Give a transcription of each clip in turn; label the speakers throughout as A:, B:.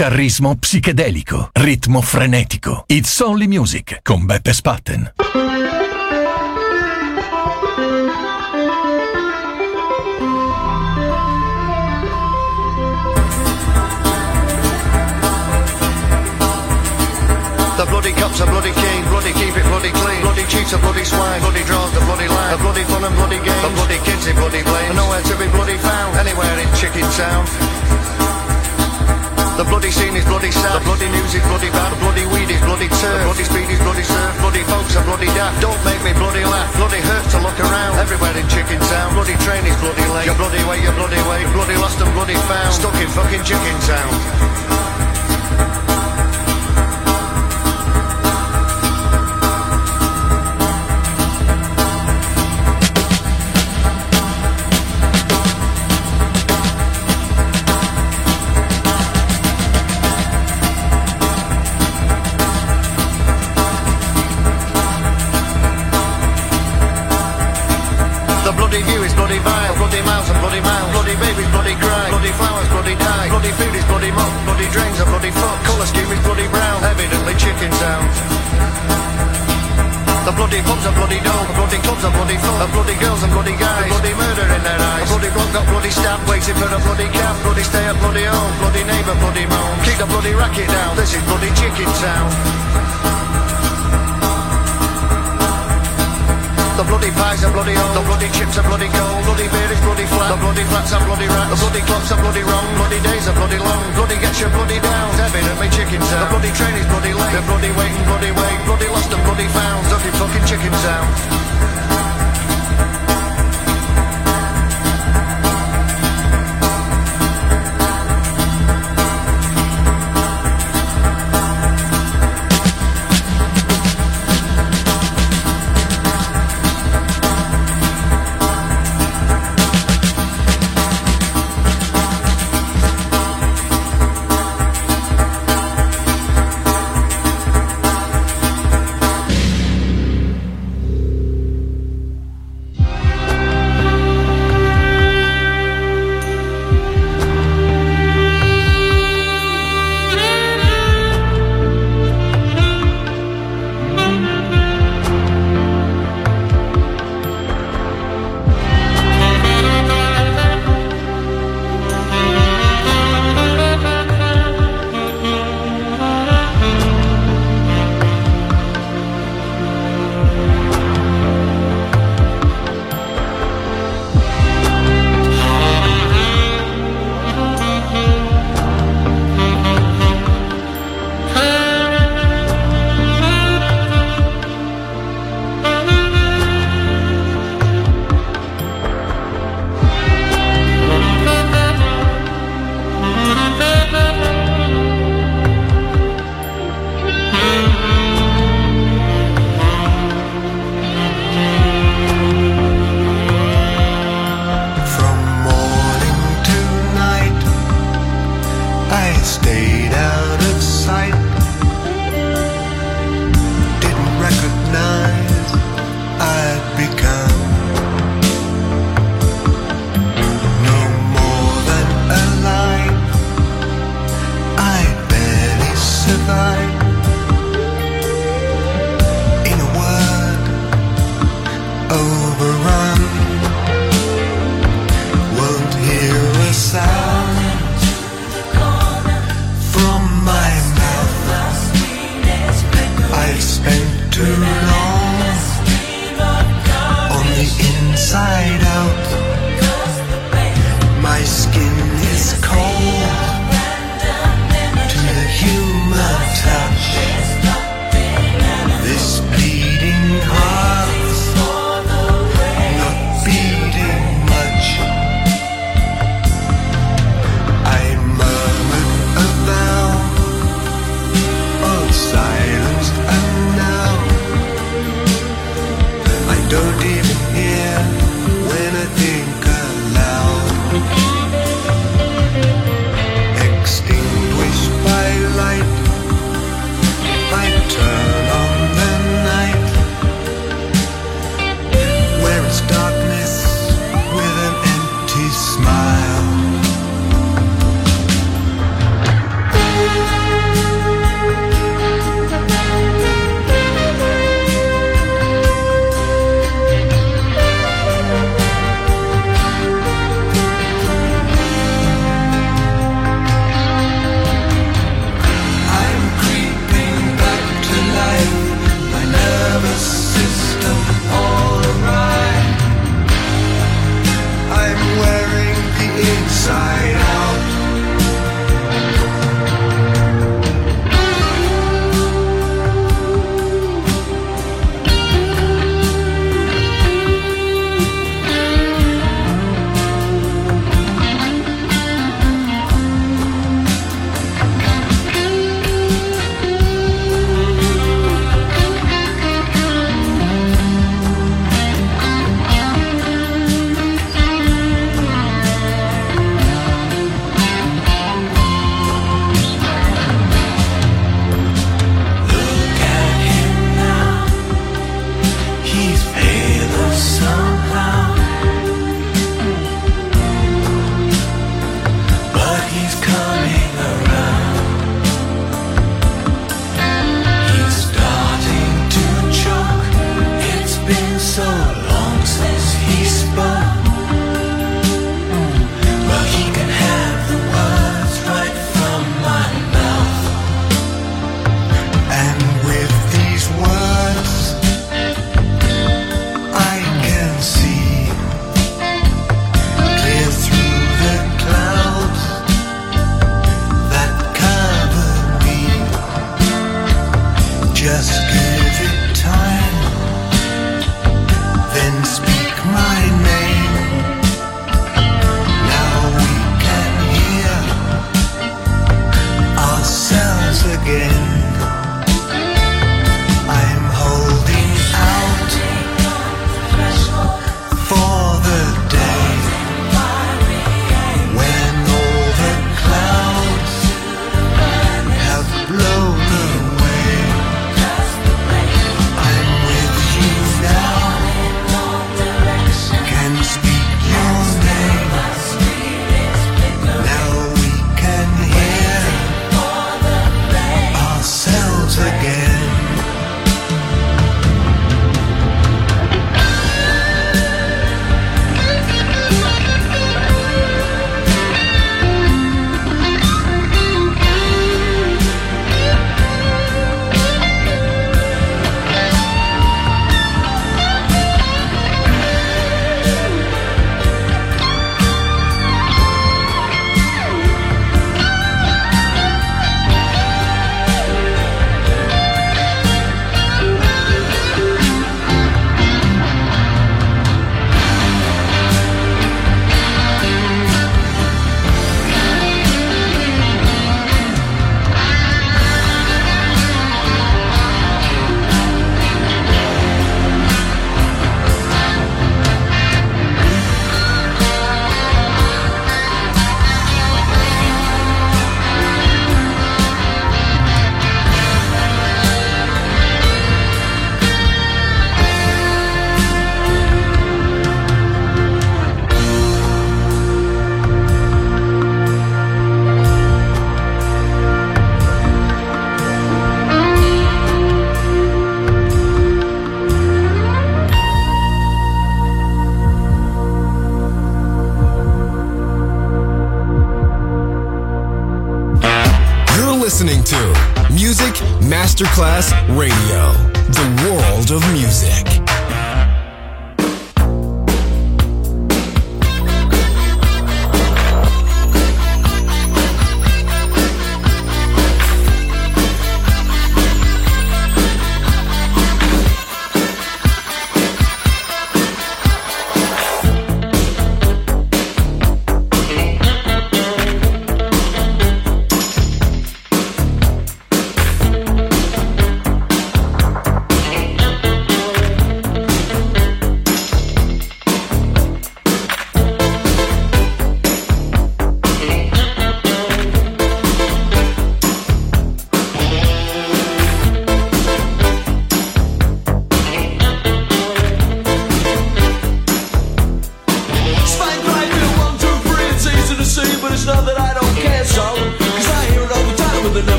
A: Chitarrismo psichedelico, ritmo frenetico. It's Only Music con Beppe Spatten.
B: The bloody cops are bloody keen, bloody keep it bloody clean. Bloody cheats are bloody swine, bloody draws the bloody line. A bloody fun and bloody games, the bloody kids in bloody blame. Nowhere to be bloody found, anywhere in Chicken Town. The bloody scene is bloody sad, the bloody news is bloody bad, the bloody weed is bloody turf, the bloody speed is bloody surf, bloody folks are bloody daft. Don't make me bloody laugh, bloody hurt to look around. Everywhere in Chicken Town, bloody train is bloody late. You're bloody way, you're bloody way, bloody lost and bloody found. Stuck in fucking Chicken Town. Babies bloody cry, bloody flowers bloody die, bloody food is bloody muck, bloody drains are bloody fuck, colour scheme is bloody brown, evidently chicken sound. The bloody pubs are bloody dull, the bloody clubs are bloody full, the bloody girls and bloody guys, the bloody murder in their eyes, the bloody bloke got bloody stabbed, waiting for a bloody cab, bloody stay at bloody home, bloody neighbour bloody moan, keep the bloody racket down, this is bloody chicken town. The bloody pies are bloody old, the bloody chips are bloody gold, bloody beer is bloody flat, the bloody flats are bloody rat, the bloody clocks are bloody wrong, bloody days are bloody long, bloody gets you bloody down, evidently chicken town. The bloody train is bloody late, the bloody waiting, bloody wait, bloody lost and bloody found, stuck fucking chicken town.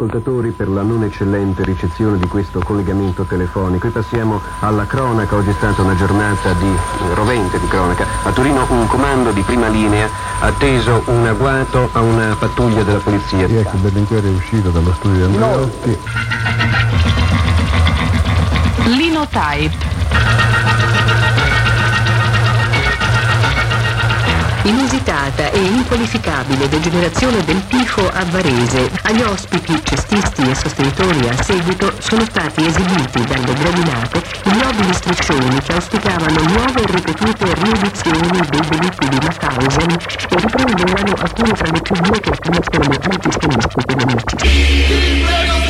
C: Ascoltatori per la non eccellente ricezione di questo collegamento telefonico e passiamo alla cronaca. Oggi è stata una giornata di rovente di cronaca. A Torino un comando di prima linea ha atteso un agguato a una pattuglia della polizia.
D: È che Berlinguer è uscito dallo studio di Andreotti?
E: Linotype. Inusitata e inqualificabile degenerazione del tifo a Varese. Agli ospiti, cestisti e sostenitori a seguito sono stati esibiti dalle gradinate ignobili striscioni che auspicavano nuove e ripetute riedizioni dei delitti di Mauthausen e riprendevano alcune tra le più note affermazioni antisemitiche nemici.